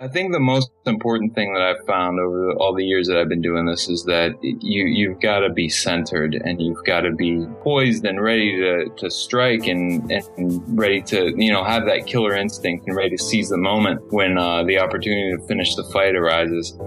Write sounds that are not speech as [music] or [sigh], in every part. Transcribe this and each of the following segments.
I think the most important thing that I've found over all the years that I've been doing this is that you you've got to be centered and you've got to be poised and ready to, to strike and, and ready to you know have that killer instinct and ready to seize the moment when uh, the opportunity to finish the fight arises.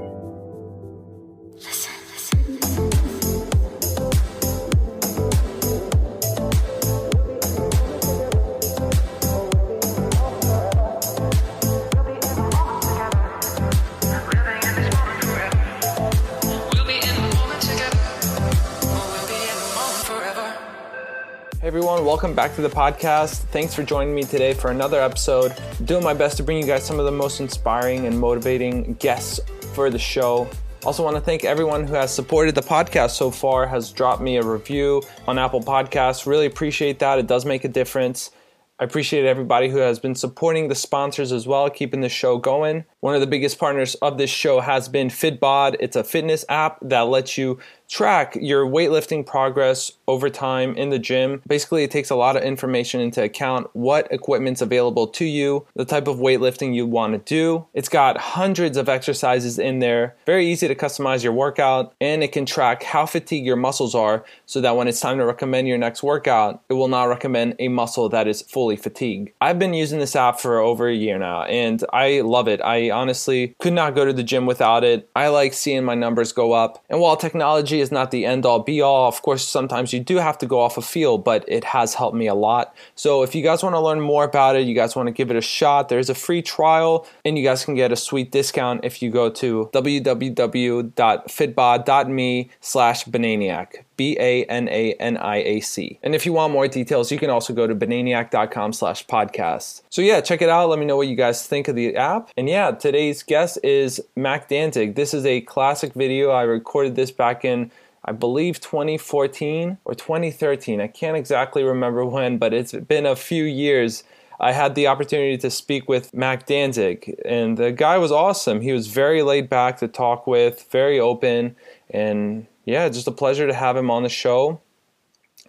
Everyone. Welcome back to the podcast. Thanks for joining me today for another episode. doing my best to bring you guys some of the most inspiring and motivating guests for the show. Also, want to thank everyone who has supported the podcast so far, has dropped me a review on Apple Podcasts. Really appreciate that. It does make a difference. I appreciate everybody who has been supporting the sponsors as well, keeping the show going. One of the biggest partners of this show has been Fitbod. It's a fitness app that lets you track your weightlifting progress over time in the gym. Basically, it takes a lot of information into account what equipment's available to you, the type of weightlifting you want to do. It's got hundreds of exercises in there, very easy to customize your workout, and it can track how fatigued your muscles are so that when it's time to recommend your next workout, it will not recommend a muscle that is fully fatigued. I've been using this app for over a year now, and I love it. I honestly could not go to the gym without it. I like seeing my numbers go up. And while technology is not the end all be all. Of course, sometimes you do have to go off a feel, but it has helped me a lot. So if you guys want to learn more about it, you guys want to give it a shot, there's a free trial and you guys can get a sweet discount if you go to www.fitbod.me slash bananiac. B A N A N I A C. And if you want more details, you can also go to bananiac.com slash podcast. So yeah, check it out. Let me know what you guys think of the app. And yeah, today's guest is Mac Danzig. This is a classic video. I recorded this back in I believe 2014 or 2013. I can't exactly remember when, but it's been a few years. I had the opportunity to speak with Mac Danzig, and the guy was awesome. He was very laid back to talk with, very open, and yeah, just a pleasure to have him on the show.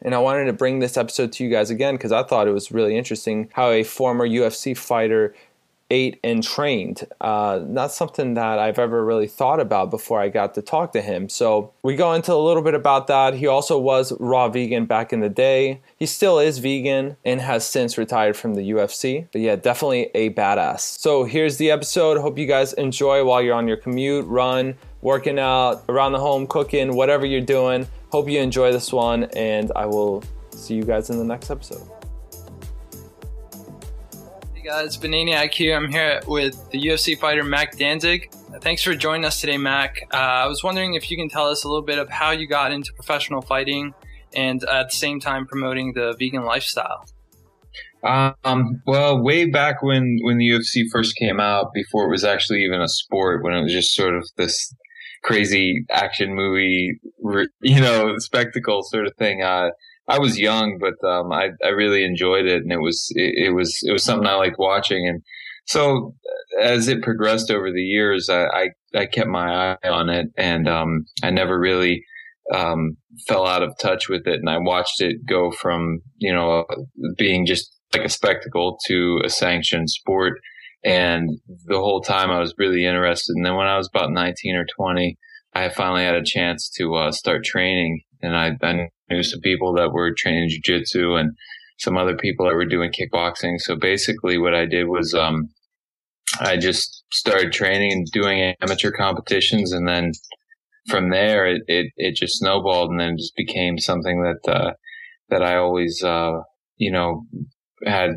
And I wanted to bring this episode to you guys again because I thought it was really interesting how a former UFC fighter ate and trained. Uh, not something that I've ever really thought about before I got to talk to him. So we go into a little bit about that. He also was raw vegan back in the day. He still is vegan and has since retired from the UFC. But yeah, definitely a badass. So here's the episode. Hope you guys enjoy while you're on your commute, run, working out, around the home, cooking, whatever you're doing. Hope you enjoy this one, and I will see you guys in the next episode Hey guys, Bananiac here. I'm here with the UFC fighter Mac Danzig. Thanks for joining us today, Mac. Uh, I was wondering if you can tell us a little bit of how you got into professional fighting and at the same time promoting the vegan lifestyle. Um, well, way back when, when the UFC first came out, before it was actually even a sport, when it was just sort of this crazy action movie, you know, spectacle sort of thing, uh, I was young, but um, I I really enjoyed it, and it was it, it, was it was something I liked watching. And so as it progressed over the years, I I, I kept my eye on it, and um, I never really um, fell out of touch with it. And I watched it go from you know being just like a spectacle to a sanctioned sport. And the whole time I was really interested. And then when I was about 19 or 20, I finally had a chance to uh, start training. And I, I knew some people that were training jujitsu and some other people that were doing kickboxing. So basically, what I did was um, I just started training and doing amateur competitions, and then from there, it, it, it just snowballed, and then just became something that uh, that I always uh, you know had.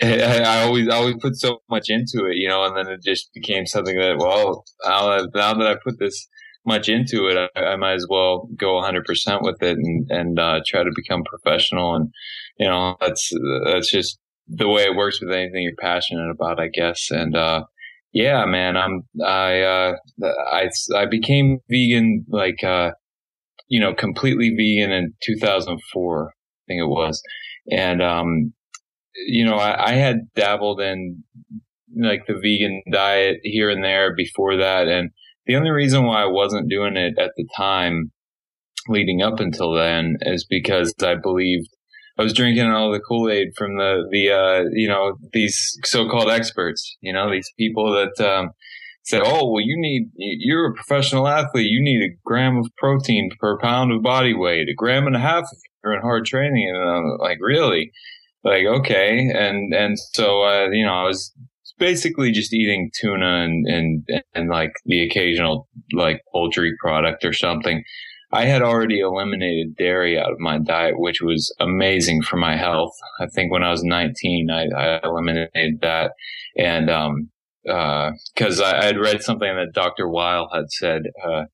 [laughs] I always always put so much into it, you know, and then it just became something that well, now that I put this much into it, I, I might as well go 100% with it and, and uh, try to become professional. And, you know, that's, that's just the way it works with anything you're passionate about, I guess. And, uh, yeah, man, I'm, I, uh, I, I became vegan, like, uh, you know, completely vegan in 2004, I think it was. And, um, you know, I, I had dabbled in like the vegan diet here and there before that. And, the only reason why I wasn't doing it at the time leading up until then is because I believed I was drinking all the Kool Aid from the the uh, you know these so called experts, you know these people that um, said, "Oh, well, you need you're a professional athlete. You need a gram of protein per pound of body weight, a gram and a half if you're in hard training." And I'm like, "Really?" Like, okay, and and so uh, you know, I was basically just eating tuna and and and like the occasional like poultry product or something. I had already eliminated dairy out of my diet, which was amazing for my health. I think when I was 19, I, I eliminated that. And, um, uh, cause I had read something that Dr. Weil had said, uh,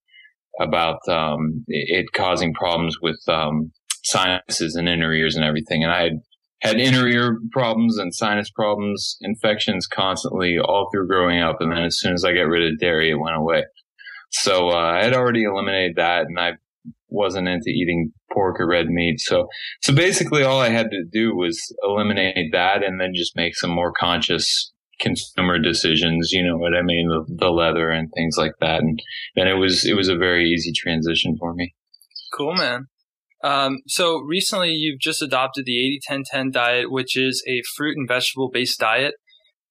about, um, it causing problems with, um, sinuses and inner ears and everything. And I had had inner ear problems and sinus problems, infections constantly all through growing up. And then as soon as I got rid of dairy, it went away. So, uh, I had already eliminated that and I wasn't into eating pork or red meat. So, so basically all I had to do was eliminate that and then just make some more conscious consumer decisions. You know what I mean? The, the leather and things like that. And then it was, it was a very easy transition for me. Cool, man. Um, so recently you've just adopted the 80-10-10 diet, which is a fruit and vegetable based diet.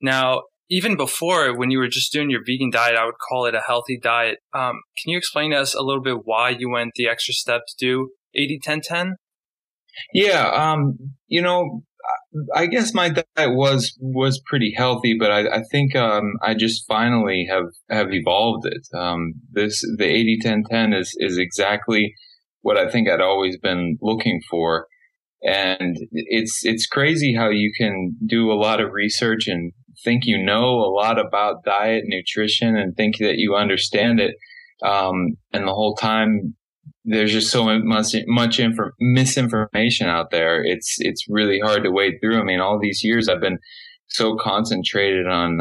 Now, even before when you were just doing your vegan diet, I would call it a healthy diet. Um, can you explain to us a little bit why you went the extra step to do 80 10 10? Yeah, um, you know, I guess my diet was was pretty healthy, but I, I think um, I just finally have have evolved it. Um, this the 80 10 10 is is exactly what I think I'd always been looking for. And it's it's crazy how you can do a lot of research and think you know a lot about diet, nutrition, and think that you understand it. Um, and the whole time, there's just so much much infor- misinformation out there. It's it's really hard to wade through. I mean, all these years I've been so concentrated on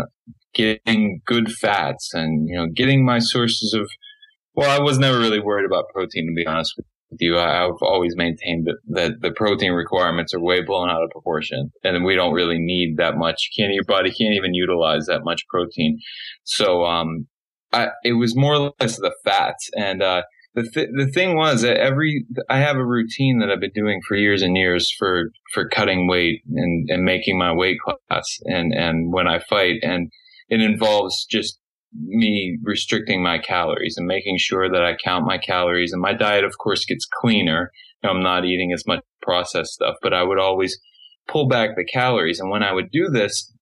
getting good fats and you know getting my sources of. Well, I was never really worried about protein, to be honest with with you, I, have always maintained that, that the protein requirements are way blown out of proportion, and we don't really need that much. Can't your body can't even utilize that much protein. So, um, I, it was more or less the fats, and uh, the th- the thing was that every I have a routine that I've been doing for years and years for for cutting weight and and making my weight class, and and when I fight, and it involves just me restricting my calories and making sure that I count my calories. And my diet, of course, gets cleaner. I'm not eating as much processed stuff, but I would always pull back the calories. And when I would do this,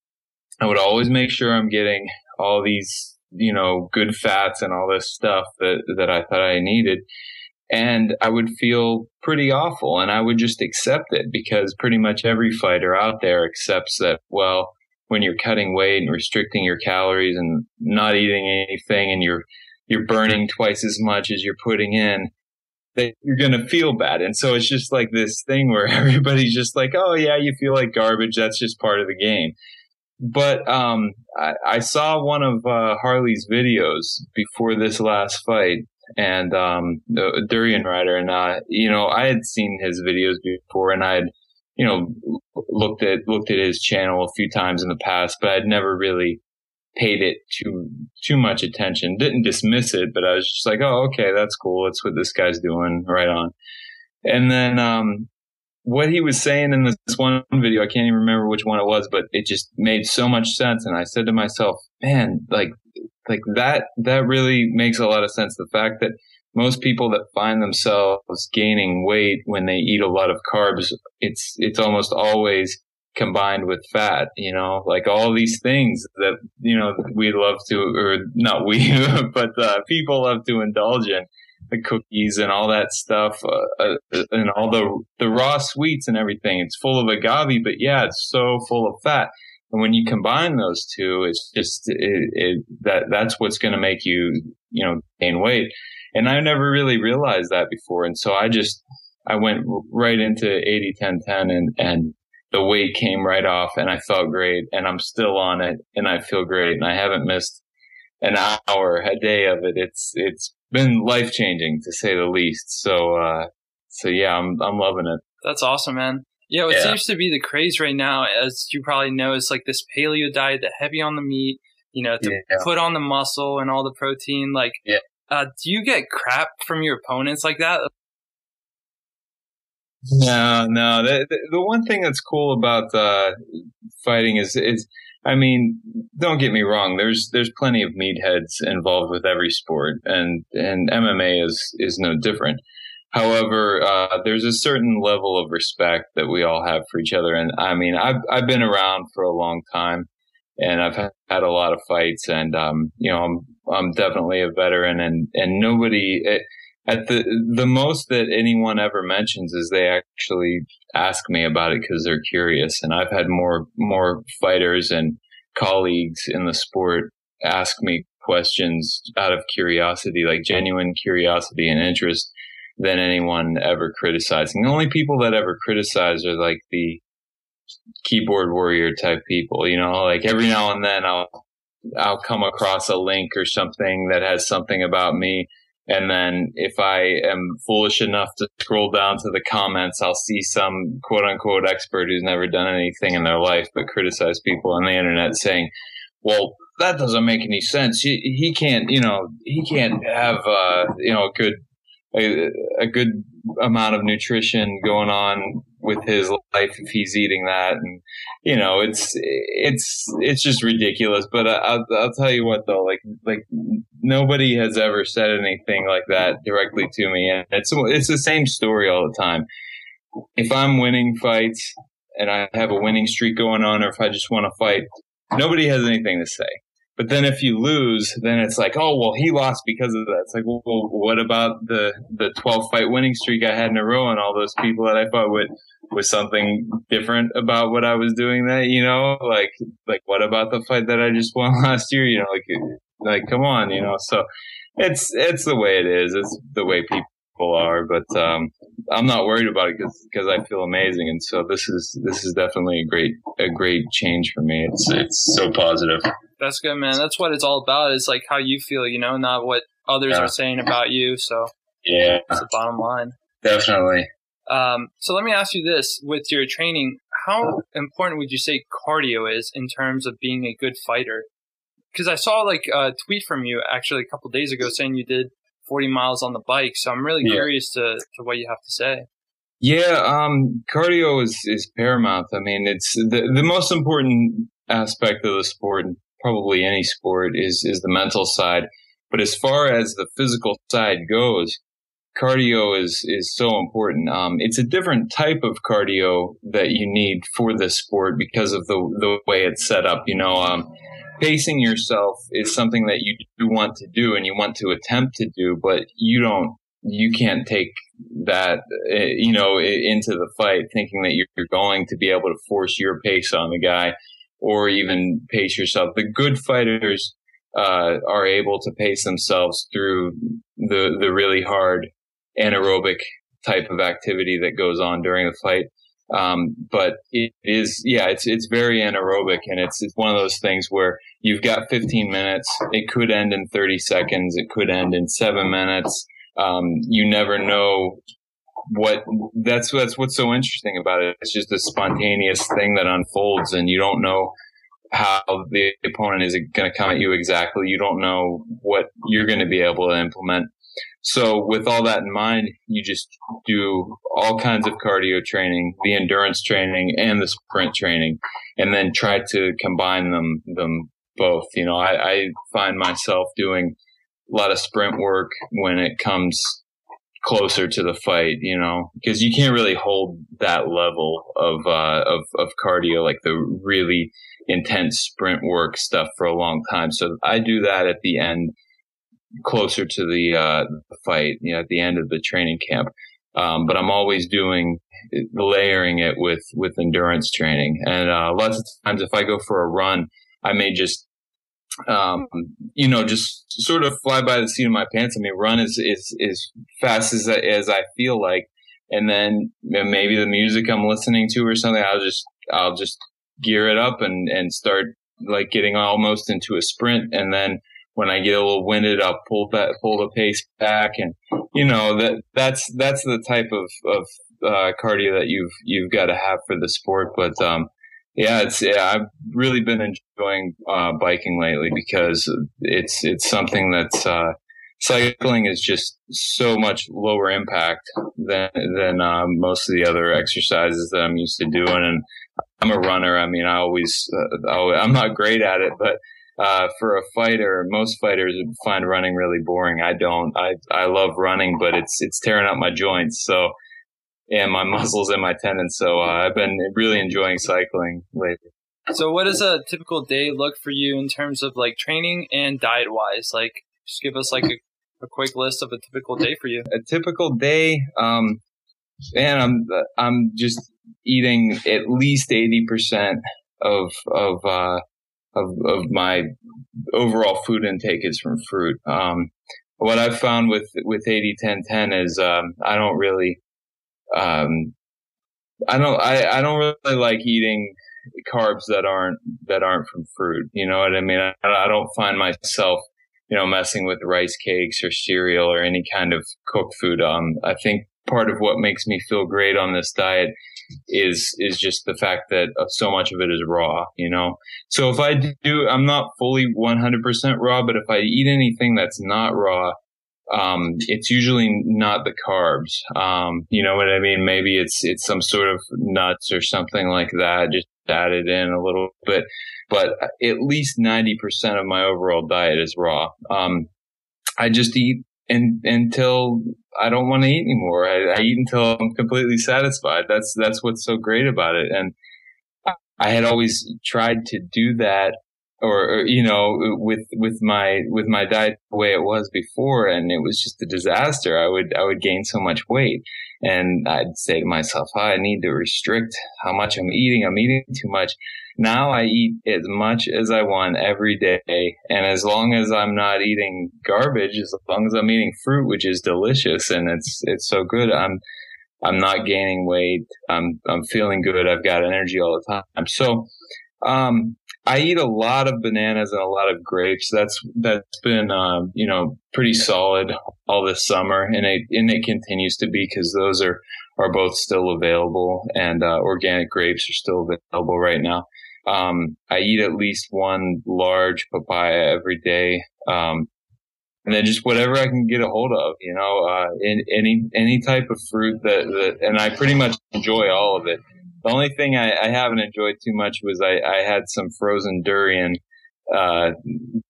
I would always make sure I'm getting all these, you know, good fats and all this stuff that, that I thought I needed. And I would feel pretty awful and I would just accept it because pretty much every fighter out there accepts that, well, when you're cutting weight and restricting your calories and not eating anything and you're you're burning twice as much as you're putting in that you're going to feel bad. And so it's just like this thing where [laughs] everybody's just like oh yeah you feel like garbage. That's just part of the game. But um, I, I, saw one of uh, Harley's videos before this last fight, and um, Durian Rider, and uh, you know I had seen his videos before, and I had you know, looked at looked at his channel a few times in the past, but I'd never really paid it too too much attention. Didn't dismiss it, but I was just like, oh, okay, that's cool. That's what this guy's doing. Right on. And then um, what he was saying in this one video, I can't even remember which one it was, but it just made so much sense. And I said to myself, man, like like that that really makes a lot of sense. The fact that most people that find themselves gaining weight when they eat a lot of carbs, it's, it's almost always combined with fat, you know, like all these things that, you know, we love to, or not we, [laughs] but uh, people love to indulge in the cookies and all that stuff, uh, uh, and all the, the raw sweets and everything. It's full of agave, but yeah, it's so full of fat. And when you combine those two, it's just, it, it, that, that's what's going to make you, you know, gain weight. And I never really realized that before. And so I just, I went right into 80, 10, 10 and, and the weight came right off and I felt great and I'm still on it and I feel great and I haven't missed an hour, a day of it. It's, it's been life changing to say the least. So, uh, so yeah, I'm, I'm loving it. That's awesome, man. Yeah, what yeah. seems to be the craze right now, as you probably know, is like this paleo diet, the heavy on the meat, you know, to yeah. put on the muscle and all the protein. Like, yeah. Uh, do you get crap from your opponents like that? No, no. The, the, the one thing that's cool about uh, fighting is is I mean, don't get me wrong. There's there's plenty of meatheads involved with every sport, and and MMA is is no different. However, uh, there's a certain level of respect that we all have for each other, and I mean, I've I've been around for a long time, and I've had a lot of fights, and um, you know, I'm I'm definitely a veteran, and and nobody. It, at the the most that anyone ever mentions is they actually ask me about it because they're curious and i've had more more fighters and colleagues in the sport ask me questions out of curiosity like genuine curiosity and interest than anyone ever criticizing the only people that ever criticize are like the keyboard warrior type people you know like every now and then i'll i'll come across a link or something that has something about me and then if I am foolish enough to scroll down to the comments, I'll see some quote unquote expert who's never done anything in their life but criticize people on the internet saying, well, that doesn't make any sense. He, he can't, you know, he can't have, uh, you know, a good, a, a good amount of nutrition going on with his life if he's eating that. And you know it's it's it's just ridiculous. But I'll, I'll tell you what though like like nobody has ever said anything like that directly to me. And it's it's the same story all the time. If i'm winning fights and i have a winning streak going on or if i just want to fight nobody has anything to say but then if you lose, then it's like, oh well, he lost because of that. It's like, well, what about the the twelve fight winning streak I had in a row and all those people that I fought with was something different about what I was doing that, you know, like like what about the fight that I just [laughs] won last year? You know, like like come on, you know. So it's it's the way it is. It's the way people are, but um, I'm not worried about it because because I feel amazing, and so this is this is definitely a great a great change for me. It's it's so positive. That's good, man. That's what it's all about. It's like how you feel, you know, not what others yeah. are saying about you. So yeah, that's the bottom line. Definitely. Um, so let me ask you this: with your training, how important would you say cardio is in terms of being a good fighter? Because I saw like a tweet from you actually a couple days ago saying you did 40 miles on the bike. So I'm really yeah. curious to, to what you have to say. Yeah, um, cardio is, is paramount. I mean, it's the, the most important aspect of the sport and probably any sport is is the mental side. But as far as the physical side goes, cardio is is so important. Um, it's a different type of cardio that you need for this sport because of the the way it's set up. You know, um, pacing yourself is something that you do want to do and you want to attempt to do, but you don't. You can't take that, eh, you know, into the fight thinking that you're going to be able to force your pace on the guy or even pace yourself. The good fighters uh, are able to pace themselves through the the really hard anaerobic type of activity that goes on during the fight. Um, but it is, yeah, it's it's very anaerobic, and it's it's one of those things where you've got 15 minutes. It could end in 30 seconds. It could end in seven minutes. Um, you never know what that's that's what's so interesting about it. It's just a spontaneous thing that unfolds, and you don't know how the opponent is going to come at you exactly. You don't know what you're going to be able to implement. So, with all that in mind, you just do all kinds of cardio training, the endurance training, and the sprint training, and then try to combine them them both. You know, I, I find myself doing a lot of sprint work when it comes closer to the fight, you know, because you can't really hold that level of uh, of of cardio like the really intense sprint work stuff for a long time. So I do that at the end, closer to the, uh, fight, you know, at the end of the training camp. Um, but I'm always doing layering it with with endurance training, and uh, lots of times if I go for a run, I may just um, you know, just sort of fly by the seat of my pants. I mean, run as as, as fast as as I feel like, and then maybe the music I'm listening to or something, I'll just I'll just gear it up and and start like getting almost into a sprint, and then when I get a little winded, I'll pull that pull the pace back, and you know that that's that's the type of of uh, cardio that you've you've got to have for the sport, but um, yeah, it's yeah, I've really been enjoying uh, biking lately because it's it's something that's uh, cycling is just so much lower impact than than uh, most of the other exercises that I'm used to doing, and I'm a runner. I mean, I always, uh, I'm not great at it, but uh, for a fighter, most fighters find running really boring. I don't. I I love running, but it's it's tearing up my joints. So and my [laughs] muscles and my tendons. So uh, I've been really enjoying cycling lately. So, what does a typical day look for you in terms of like training and diet wise? Like, just give us like a, a quick list of a typical day for you. A typical day, um, man, I'm I'm just eating at least eighty percent of of uh, of of my overall food intake is from fruit. Um, what I've found with with 80 10 10 is um, I don't really um, I don't I, I don't really like eating carbs that aren't that aren't from fruit. You know what I mean? I, I don't find myself you know messing with rice cakes or cereal or any kind of cooked food. Um, I think part of what makes me feel great on this diet is is just the fact that so much of it is raw, you know. So if I do, I'm not fully 100% raw, but if I eat anything that's not raw, um, it's usually not the carbs. Um, you know what I mean? Maybe it's it's some sort of nuts or something like that, just added in a little bit. But at least ninety percent of my overall diet is raw. Um, I just eat until I don't want to eat anymore. I, I eat until I'm completely satisfied. That's that's what's so great about it. And I had always tried to do that or, or, you know with with my with my diet the way it was before and it was just a disaster i would i would gain so much weight and i'd say to myself oh, i need to restrict how much i'm eating i'm eating too much now i eat as much as i want every day and as long as i'm not eating garbage as long as i'm eating fruit which is delicious and it's it's so good i'm i'm not gaining weight i'm i'm feeling good i've got energy all the time so um, I eat a lot of bananas and a lot of grapes. That's that's been um, you know pretty solid all this summer, and it and it continues to be because those are are both still available, and uh, organic grapes are still available right now. Um, I eat at least one large papaya every day, um, and then just whatever I can get a hold of, you know, uh, in any any type of fruit that, that, and I pretty much enjoy all of it. The only thing I, I haven't enjoyed too much was I, I had some frozen durian. Uh,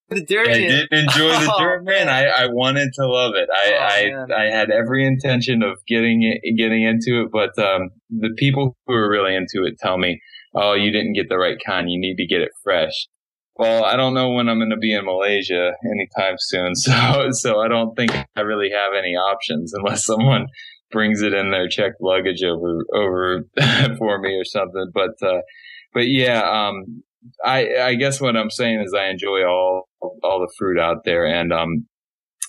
the durian. I didn't enjoy the [laughs] oh, durian. I, I wanted to love it. I, oh, I, I had every intention of getting it, getting into it, but um, the people who are really into it tell me, "Oh, you didn't get the right kind. You need to get it fresh." Well, I don't know when I'm going to be in Malaysia anytime soon, [laughs] so so I don't think I really have any options unless [laughs] someone brings it in their checked luggage over over [laughs] for me or something. But uh, but yeah, um, I I guess what I'm saying is I enjoy all all the fruit out there, and um,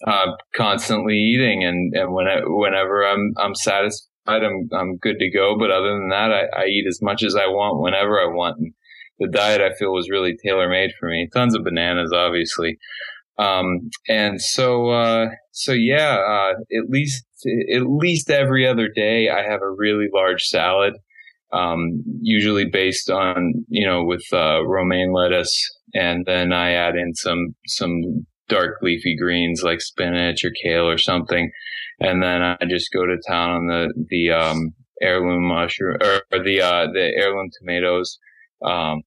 uh, constantly eating, and and when whenever I'm I'm satisfied, I'm I'm good to go. But other than that, I, I eat as much as I want whenever I want. And the diet I feel was really tailor made for me. Tons of bananas, obviously. Um, and so, uh, so yeah, uh, at least, at least every other day I have a really large salad, um, usually based on, you know, with, uh, romaine lettuce. And then I add in some, some dark leafy greens like spinach or kale or something. And then I just go to town on the, the, um, heirloom mushroom or, or the, uh, the heirloom tomatoes. Um,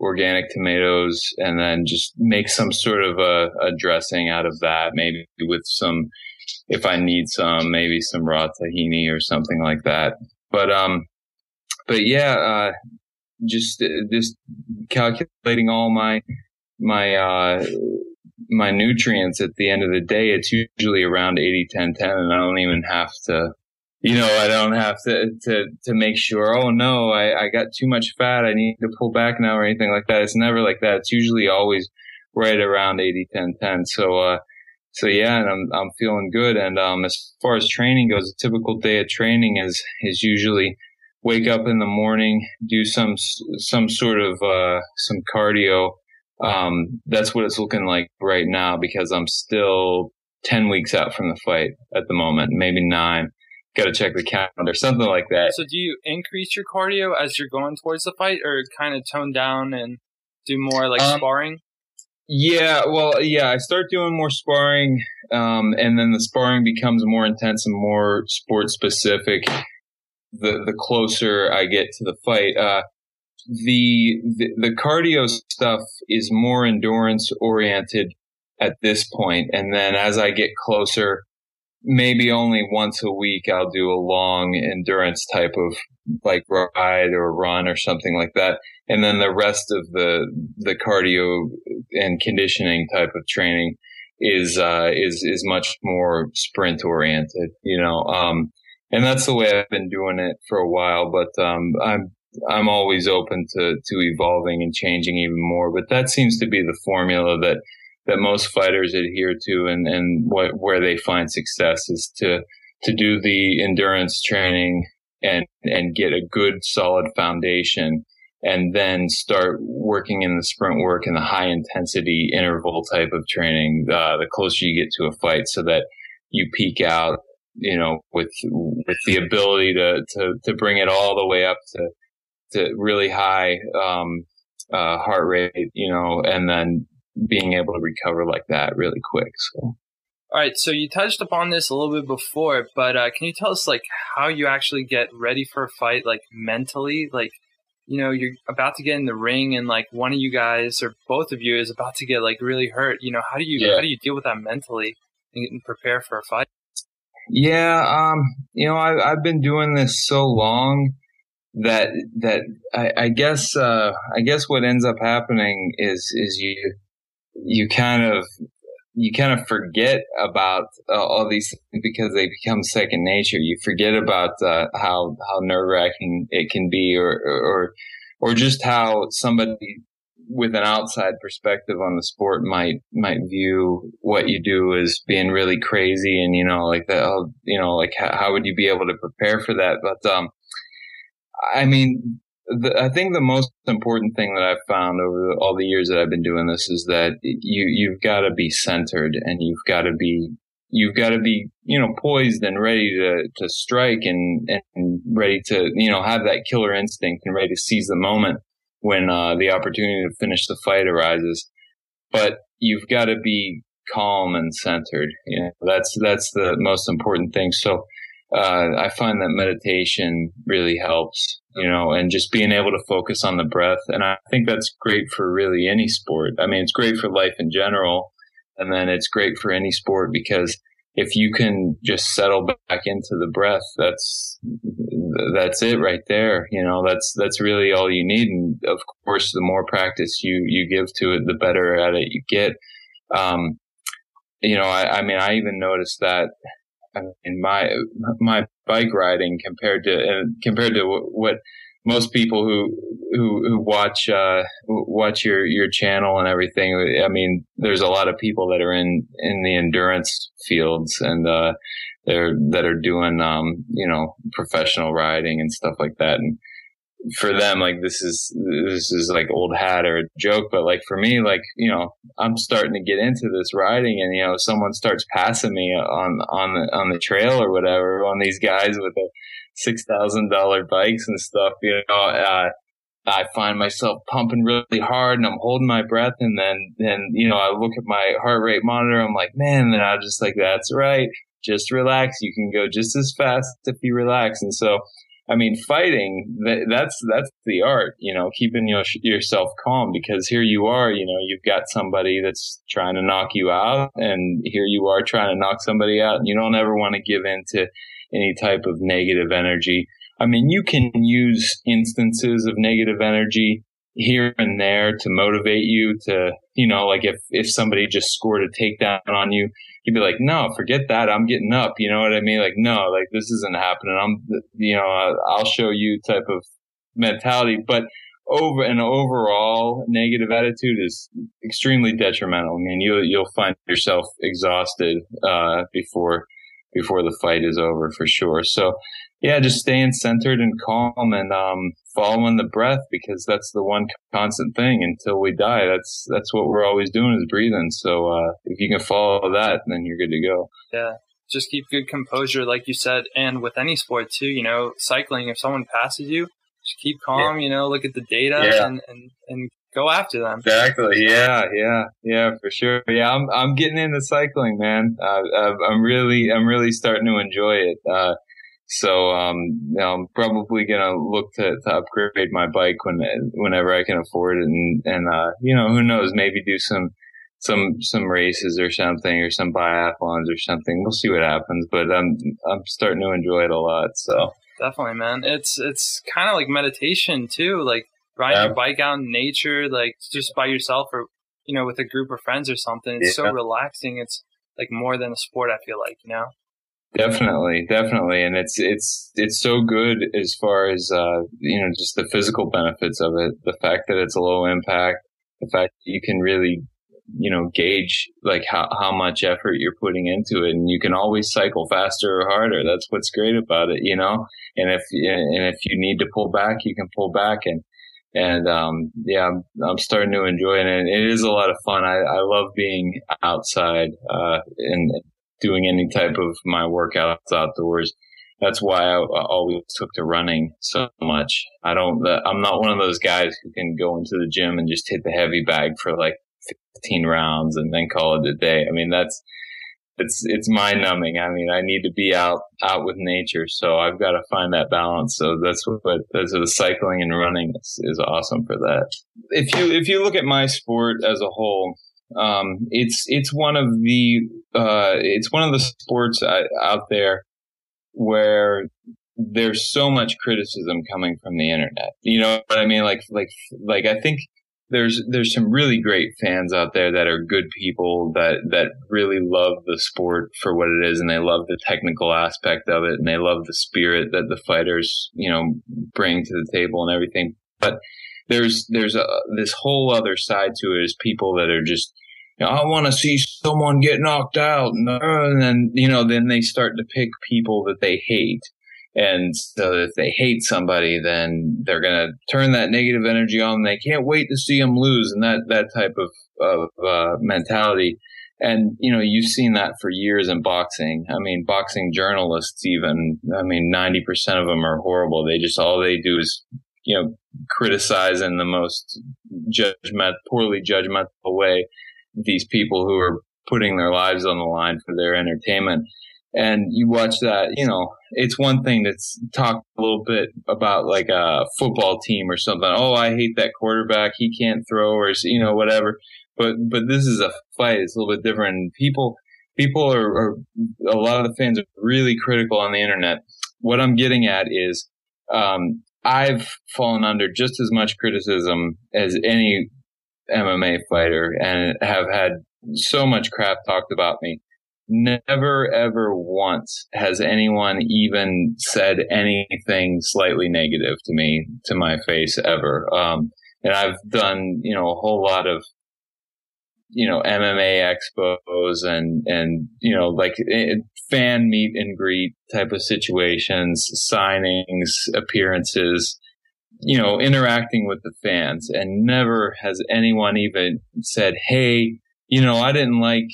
organic tomatoes and then just make some sort of a, a, dressing out of that, maybe with some, if I need some, maybe some raw tahini or something like that. But, um, but yeah, uh, just, just calculating all my, my, uh, my nutrients at the end of the day, it's usually around 80, 10, 10, and I don't even have to you know, I don't have to, to, to make sure, oh no, I, I got too much fat. I need to pull back now or anything like that. It's never like that. It's usually always right around 80, 10, 10. So, uh, so yeah, and I'm, I'm feeling good. And, um, as far as training goes, a typical day of training is, is usually wake up in the morning, do some, some sort of, uh, some cardio. Um, that's what it's looking like right now because I'm still 10 weeks out from the fight at the moment, maybe nine got to check the calendar, something like that. So, do you increase your cardio as you're going towards the fight, or kind of tone down and do more like um, sparring? Yeah, well, yeah, I start doing more sparring, um, and then the sparring becomes more intense and more sport specific. The the closer I get to the fight, uh, the, the cardio stuff is more endurance oriented at this point, and then as I get closer, maybe only once a week I'll do a long endurance type of like ride or run or something like that. And then the rest of the, the cardio and conditioning type of training is, uh, is, is much more sprint oriented, you know, um, and that's the way I've been doing it for a while, but, um, I'm, I'm always open to, to evolving and changing even more, but that seems to be the formula that, that most fighters adhere to and, and what, where they find success is to, to do the endurance training and, and get a good solid foundation and then start working in the sprint work and the high intensity interval type of training, uh, the closer you get to a fight so that you peak out, you know, with, with the ability to, to, to bring it all the way up to, to really high, um, uh, heart rate, you know, and then being able to recover like that really quick. So. All right, so you touched upon this a little bit before, but uh, can you tell us like how you actually get ready for a fight, like mentally? Like, you know, you're about to get in the ring, and like one of you guys or both of you is about to get like really hurt. You know, how do you yeah. how do you deal with that mentally and prepare for a fight? Yeah, um, you know, I, I've been doing this so long that that I, I guess uh, I guess what ends up happening is is you you kind of you kind of forget about uh, all these things because they become second nature. You forget about uh, how how nerve wracking it can be, or or or just how somebody with an outside perspective on the sport might might view what you do as being really crazy, and you know, like that. You know, like how, how would you be able to prepare for that? But um, I mean, the, I think the most important thing that I've found over all the years that I've been doing this is that you you've got to be centered and you've got to be you've got to be you know poised and ready to to strike and and ready to you know have that killer instinct and ready to seize the moment when uh, the opportunity to finish the fight arises. But you've got to be calm and centered. You know that's that's the most important thing. So uh, I find that meditation really helps, you know, and just being able to focus on the breath. And I think that's great for really any sport. I mean, it's great for life in general. And then it's great for any sport because if you can just settle back into the breath, that's, that's it right there. You know, that's, that's really all you need. And of course, the more practice you, you give to it, the better at it you get. Um, you know, I, I mean, I even noticed that in my my bike riding compared to and compared to what most people who who, who watch uh, watch your your channel and everything. I mean, there's a lot of people that are in in the endurance fields and uh, they're that are doing um, you know professional riding and stuff like that. And for them, like this is this is like old hat or a joke, but like for me, like you know, I'm starting to get into this riding, and you know, someone starts passing me on on the on the trail or whatever on these guys with the six thousand dollar bikes and stuff. You know, uh, I find myself pumping really hard, and I'm holding my breath, and then then you know, I look at my heart rate monitor. I'm like, man, and I'm just like, that's right. Just relax. You can go just as fast if you relax. And so I mean, fighting, that's, that's the art, you know, keeping your, yourself calm because here you are, you know, you've got somebody that's trying to knock you out and here you are trying to knock somebody out and you don't ever want to give in to any type of negative energy. I mean, you can use instances of negative energy here and there to motivate you to, you know, like if, if somebody just scored a takedown on you, you'd be like, no, forget that. I'm getting up. You know what I mean? Like, no, like this isn't happening. I'm, you know, I'll show you type of mentality. But over an overall negative attitude is extremely detrimental. I mean, you you'll find yourself exhausted uh, before before the fight is over for sure. So, yeah, just staying centered and calm and um, following the breath because that's the one constant thing until we die. That's that's what we're always doing is breathing. So uh, if you can follow that, then you're good to go. Yeah, just keep good composure, like you said, and with any sport too. You know, cycling. If someone passes you, just keep calm. Yeah. You know, look at the data yeah. and, and and go after them. Exactly. Yeah. Yeah. Yeah. For sure. Yeah. I'm I'm getting into cycling, man. Uh, I'm really I'm really starting to enjoy it. Uh, So um, you know, I'm probably gonna look to, to upgrade my bike when whenever I can afford it, and and uh, you know who knows, maybe do some some some races or something, or some biathlons or something. We'll see what happens, but I'm I'm starting to enjoy it a lot. So definitely, man, it's it's kind of like meditation too, like riding yeah. your bike out in nature, like just by yourself or you know with a group of friends or something. It's yeah. so relaxing. It's like more than a sport. I feel like you know. Definitely, definitely, and it's it's it's so good as far as uh, you know, just the physical benefits of it. The fact that it's a low impact, the fact that you can really, you know, gauge like how how much effort you're putting into it, and you can always cycle faster or harder. That's what's great about it, you know. And if and if you need to pull back, you can pull back, and and um, yeah, I'm, I'm starting to enjoy it, and it is a lot of fun. I, I love being outside uh, and doing any type of my workouts outdoors. That's why I, always took to running so much. I don't, I'm not one of those guys who can go into the gym and just hit the heavy bag for like 15 rounds and then call it a day. I mean, that's, it's, it's mind numbing. I mean, I need to be out, out with nature. So I've got to find that balance. So that's what, that's the cycling and running is, is awesome for that. If you, if you look at my sport as a whole, um, it's it's one of the uh, it's one of the sports out there where there's so much criticism coming from the internet. You know what I mean? Like like like I think there's there's some really great fans out there that are good people that that really love the sport for what it is and they love the technical aspect of it and they love the spirit that the fighters you know bring to the table and everything but there's there's a this whole other side to it is people that are just you know, I want to see someone get knocked out, and then you know, then they start to pick people that they hate, and so if they hate somebody, then they're gonna turn that negative energy on. They can't wait to see them lose, and that that type of of uh, mentality. And you know, you've seen that for years in boxing. I mean, boxing journalists, even I mean, ninety percent of them are horrible. They just all they do is you know criticize in the most judgment, poorly judgmental way these people who are putting their lives on the line for their entertainment. And you watch that, you know, it's one thing to talk a little bit about like a football team or something. Oh, I hate that quarterback. He can't throw or, you know, whatever. But, but this is a fight. It's a little bit different. People, people are, are a lot of the fans are really critical on the internet. What I'm getting at is, um, I've fallen under just as much criticism as any MMA fighter and have had so much crap talked about me. Never ever once has anyone even said anything slightly negative to me to my face ever. Um, and I've done, you know, a whole lot of, you know, MMA expos and, and, you know, like eh, fan meet and greet type of situations, signings, appearances, you know, interacting with the fans and never has anyone even said, Hey, you know, I didn't like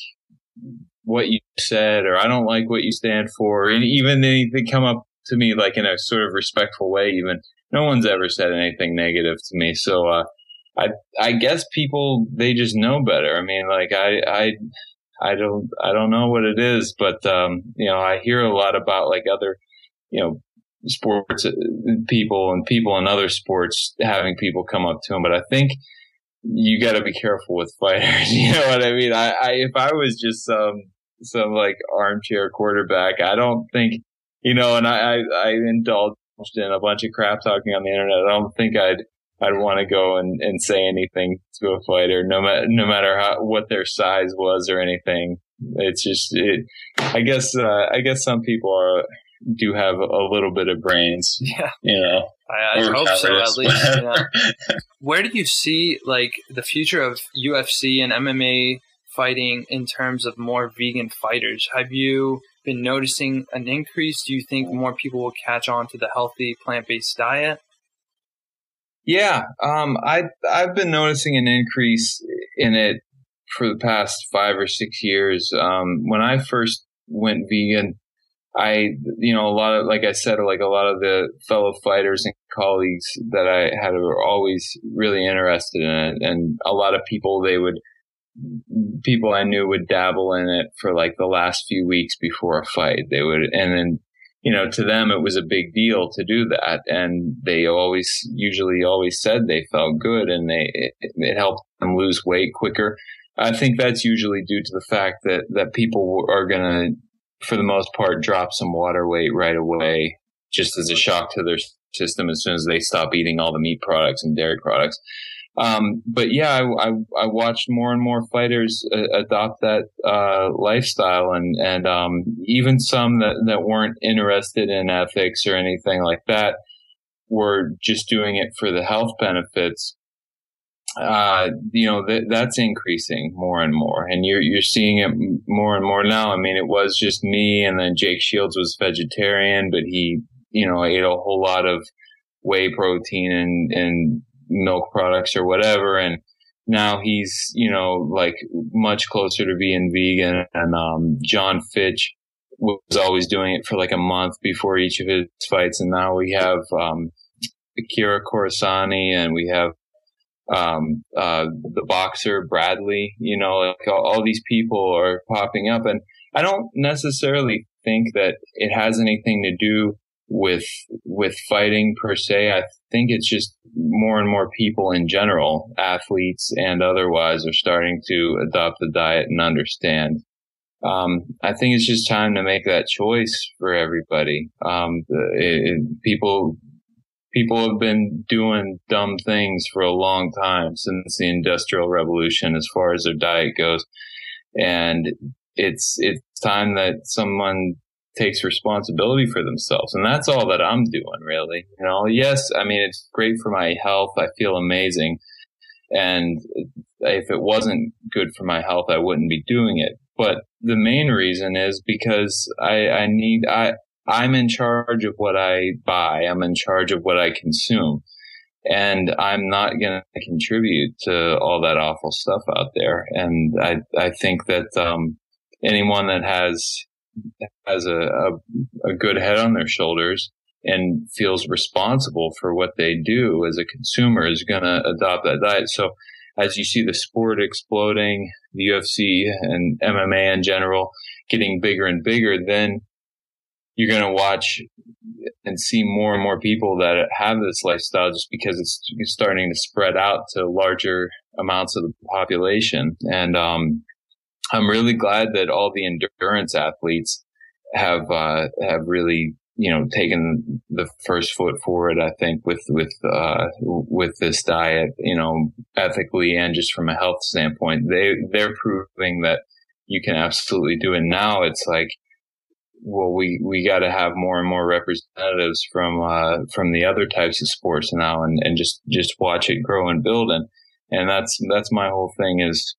what you said or I don't like what you stand for. And even they, they come up to me like in a sort of respectful way, even no one's ever said anything negative to me. So, uh, I, I guess people, they just know better. I mean, like I, I, I don't, I don't know what it is, but, um, you know, I hear a lot about like other, you know, sports uh, people and people in other sports having people come up to them. But I think you got to be careful with [laughs] fighters. You know what I mean? I, I, if I was just some some like armchair quarterback, I don't think you know. And I, I, I indulged in a bunch of crap talking on the internet. I don't think I'd I'd want to go and, and say anything to a fighter, no matter no matter how what their size was or anything. It's just it. I guess uh, I guess some people are do have a little bit of brains. [laughs] Yeah, you know. I, I hope so at least. Yeah. [laughs] Where do you see like the future of UFC and MMA fighting in terms of more vegan fighters? Have you been noticing an increase? Do you think more people will catch on to the healthy plant based diet? Yeah, um, I I've been noticing an increase in it for the past five or six years. Um, when I first went vegan, I, you know, a lot of, like I said, like a lot of the fellow fighters and colleagues that I had were always really interested in it. And a lot of people, they would, people I knew would dabble in it for like the last few weeks before a fight. They would, and then, you know, to them it was a big deal to do that, and they always, usually, always said they felt good, and they it, it helped them lose weight quicker. I think that's usually due to the fact that that people are going to, for the most part, drop some water weight right away, just as a shock to their system as soon as they stop eating all the meat products and dairy products. Um, but yeah, I, I, I, watched more and more fighters uh, adopt that uh, lifestyle, and and um, even some that, that weren't interested in ethics or anything like that were just doing it for the health benefits. Uh, you know th- that's increasing more and more, and you're you're seeing it more and more now. I mean, it was just me, and then Jake Shields was vegetarian, but he you know ate a whole lot of whey protein and and milk products or whatever. And now he's, you know, like much closer to being vegan. And, um, Jon Fitch was always doing it for like a month before each of his fights. And now we have, um, Akira Corassani and we have, um, uh, the boxer Bradley, you know, like all, all these people are popping up. And I don't necessarily think that it has anything to do with with fighting per se. I think it's just more and more people in general, athletes and otherwise, are starting to adopt the diet and understand. Um, I think it's just time to make that choice for everybody. Um, it, it, people people have been doing dumb things for a long time since the industrial revolution as far as their diet goes and it's it's time that someone takes responsibility for themselves. And that's all that I'm doing, really. You know, yes, I mean, it's great for my health. I feel amazing. And if it wasn't good for my health, I wouldn't be doing it. But the main reason is because I, I need, I, I'm in charge of what I buy. I'm in charge of what I consume. And I'm not going to contribute to all that awful stuff out there. And I, I think that, um, anyone that has has a, a, a good head on their shoulders and feels responsible for what they do as a consumer is going to adopt that diet. So as you see the sport exploding, the UFC and MMA in general getting bigger and bigger, then you're going to watch and see more and more people that have this lifestyle just because it's starting to spread out to larger amounts of the population. And, um, I'm really glad that all the endurance athletes have uh, have really you know taken the first foot forward. I think with with uh, with this diet, you know, ethically and just from a health standpoint, they they're proving that you can absolutely do it. Now it's like, well, we we got to have more and more representatives from uh, from the other types of sports now, and and just just watch it grow and build and and that's that's my whole thing is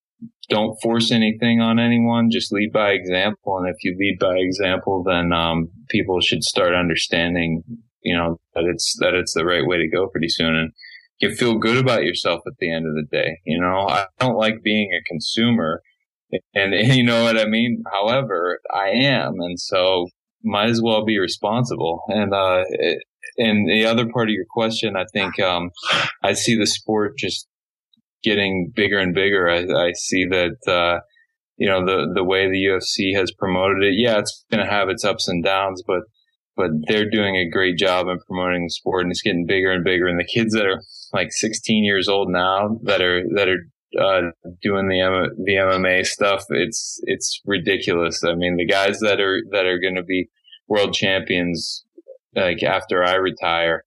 don't force anything on anyone. Just lead by example. And if you lead by example, then um, people should start understanding, you know, that it's that it's the right way to go pretty soon. And you feel good about yourself at the end of the day. You know, I don't like being a consumer, and, and [laughs] you know what I mean. However, I am, and so might as well be responsible. And uh, and the other part of your question, I think um, I see the sport just getting bigger and bigger. I, I see that, uh, you know, the, the way the UFC has promoted it, yeah, it's going to have its ups and downs, but, but they're doing a great job in promoting the sport and it's getting bigger and bigger. And the kids that are like 16 years old now that are, that are, uh, doing the, M- the MMA stuff, it's, it's ridiculous. I mean, the guys that are, that are going to be world champions, like after I retire,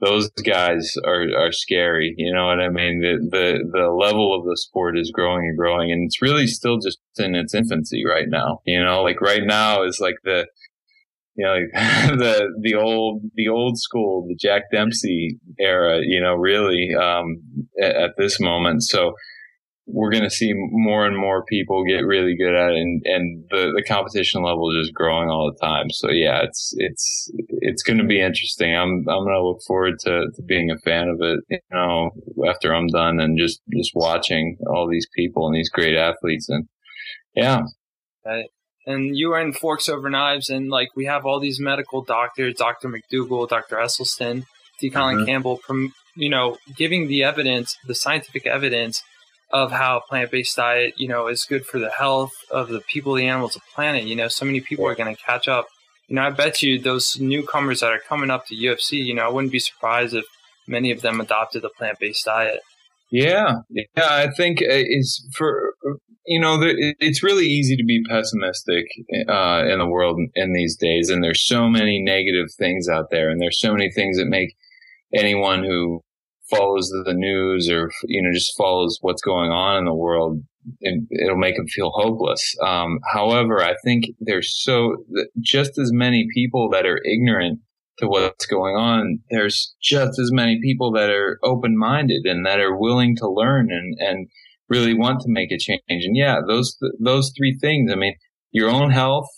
those guys are, are scary. You know what I mean? The, the, the level of the sport is growing and growing and it's really still just in its infancy right now. You know, like right now is like the, you know, like [laughs] the, the old, the old school, the Jack Dempsey era, you know, really, um, at, at this moment. So, we're going to see more and more people get really good at it and, and the, the competition level is just growing all the time. So yeah, it's, it's, it's going to be interesting. I'm, I'm going to look forward to, to being a fan of it, you know, after I'm done and just, just watching all these people and these great athletes and yeah. Right. And you are in Forks Over Knives and like we have all these medical doctors, Dr. McDougall, Dr. Esselstyn, T. Colin mm-hmm. Campbell, from, you know, giving the evidence, the scientific evidence of how plant-based diet, you know, is good for the health of the people, the animals, the planet. You know, so many people are going to catch up you know, I bet you those newcomers that are coming up to UFC, you know, I wouldn't be surprised if many of them adopted a plant based diet. Yeah, yeah, I think uh, it's for you know it's really easy to be pessimistic uh, in the world in these days, and there's so many negative things out there, and there's so many things that make anyone who follows the news or you know just follows what's going on in the world it'll make them feel hopeless. Um, however i think there's so just as many people that are ignorant to what's going on there's just as many people that are open-minded and that are willing to learn and and really want to make a change. And yeah those those three things i mean your own health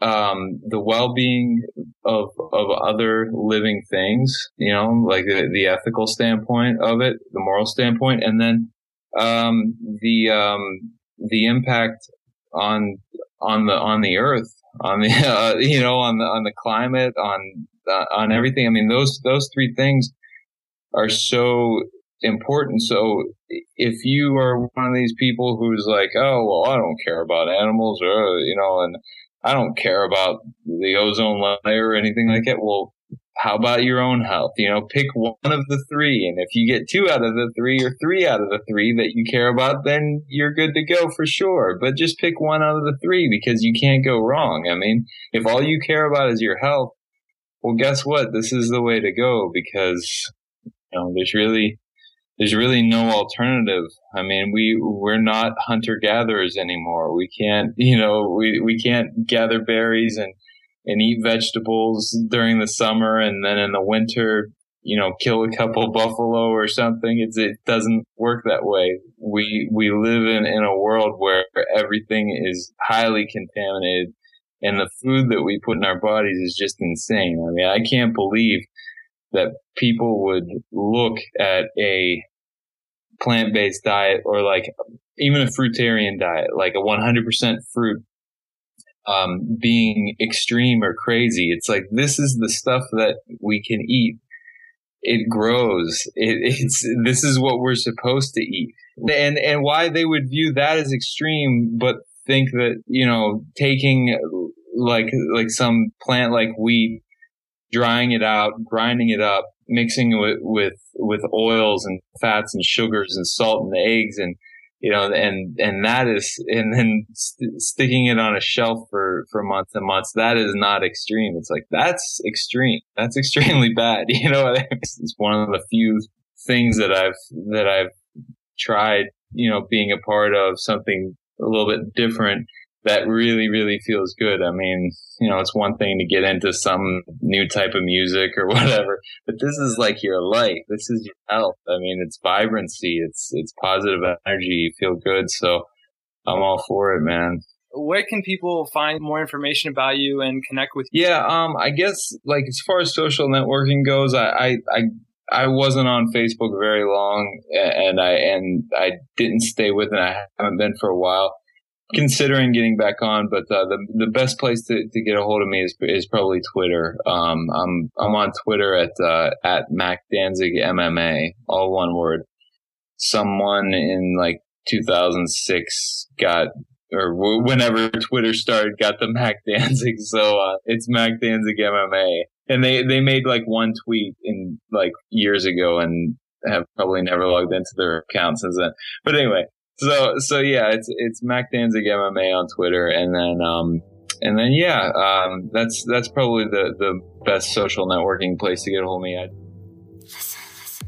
um, the well-being of of other living things, you know, like the, the ethical standpoint of it, the moral standpoint, and then um, the um, the impact on on the on the earth, on the [laughs] uh, you know on the on the climate, on uh, on everything. I mean, those those three things are so important. So if you are one of these people who's like, oh well, I don't care about animals, or you know, and I don't care about the ozone layer or anything like that. Well, how about your own health? You know, pick one of the three. And if you get two out of the three or three out of the three that you care about, then you're good to go for sure. But just pick one out of the three because you can't go wrong. I mean, if all you care about is your health, well, guess what? This is the way to go because, you know, there's really, there's really no alternative. I mean, we we're not hunter gatherers anymore. We can't, [laughs] you know, we we can't gather berries and and eat vegetables during the summer, and then in the winter, you know, kill a couple [laughs] buffalo or something. It's it doesn't work that way. We we live in in a world where everything is highly contaminated, and the food that we put in our bodies is just insane. I mean, I can't believe that people would look at a plant based diet or like even a fruitarian diet, like a 100% fruit, um, being extreme or crazy. It's like this is the stuff that we can eat. It grows. It, [laughs] it's this is what we're supposed to eat, and and why they would view that as extreme, but think that you know taking like like some plant like wheat drying it out, grinding it up, mixing it with, with, oils and fats and sugars and salt and eggs and, you know, and, and that is, and then st- sticking it on a shelf for, for months and months. That is not extreme. It's like, that's extreme. That's [laughs] extremely bad. [laughs] You know, it's one of the few things that I've, that I've tried, you know, being a part of something a little bit different that really, really feels good. I mean, you know, it's one thing to get into some new type of music or [laughs] whatever, but this is like your life. This is your health. I mean, it's vibrancy. It's, it's positive energy. You feel good. So I'm all for it, man. Where can people find more information about you and connect with you? Yeah. Um, I guess like as far as social networking goes, I, I, I I wasn't on Facebook very long, and I and I didn't stay with it. I haven't been for a while considering getting back on, but uh, the the best place to, to get a hold of me is is probably Twitter. Um, I'm I'm on Twitter at uh, at Mac Danzig MMA, all one word. Someone in like 2006 got or whenever Twitter started got the [laughs] Mac Danzig, so uh, it's Mac Danzig MMA, and they they made like one tweet in like years ago and have probably never logged into their account since then. But anyway, so so yeah, it's it's Mac Danzig MMA on Twitter, and then um and then yeah, um that's that's probably the the best social networking place to get a hold of me. I,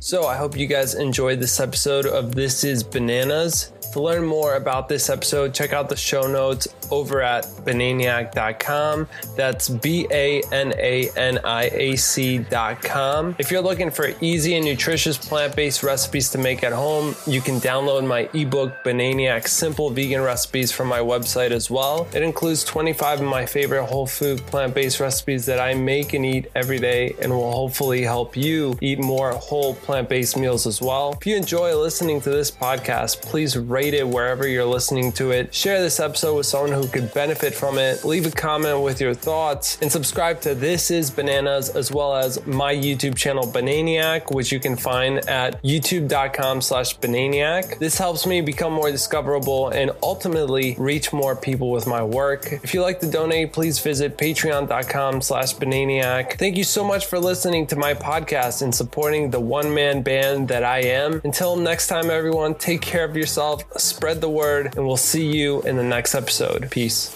so I hope you guys enjoyed this episode of This Is Bananas. To learn more about this episode, check out the show notes over at bananiac.com. That's B A N A N I A C.com. If you're looking for easy and nutritious plant based recipes to make at home, you can download my ebook, Bananiac Simple Vegan Recipes, from my website as well. It includes 25 of my favorite whole food plant based recipes that I make and eat every day and will hopefully help you eat more whole plant based meals as well. If you enjoy listening to this podcast, please rate it wherever you're listening to it. Share this episode with someone who could benefit from it. Leave a comment with your thoughts and subscribe to This is Bananas as well as my YouTube channel Bananiac, which you can find at youtube.com slash Bananiac. This helps me become more discoverable and ultimately reach more people with my work. If you like to donate, please visit patreon.com slash Bananiac. Thank you so much for listening to my podcast and supporting the one man band that I am. Until next time, everyone, take care of yourself, spread the word, and we'll see you in the next episode. Peace.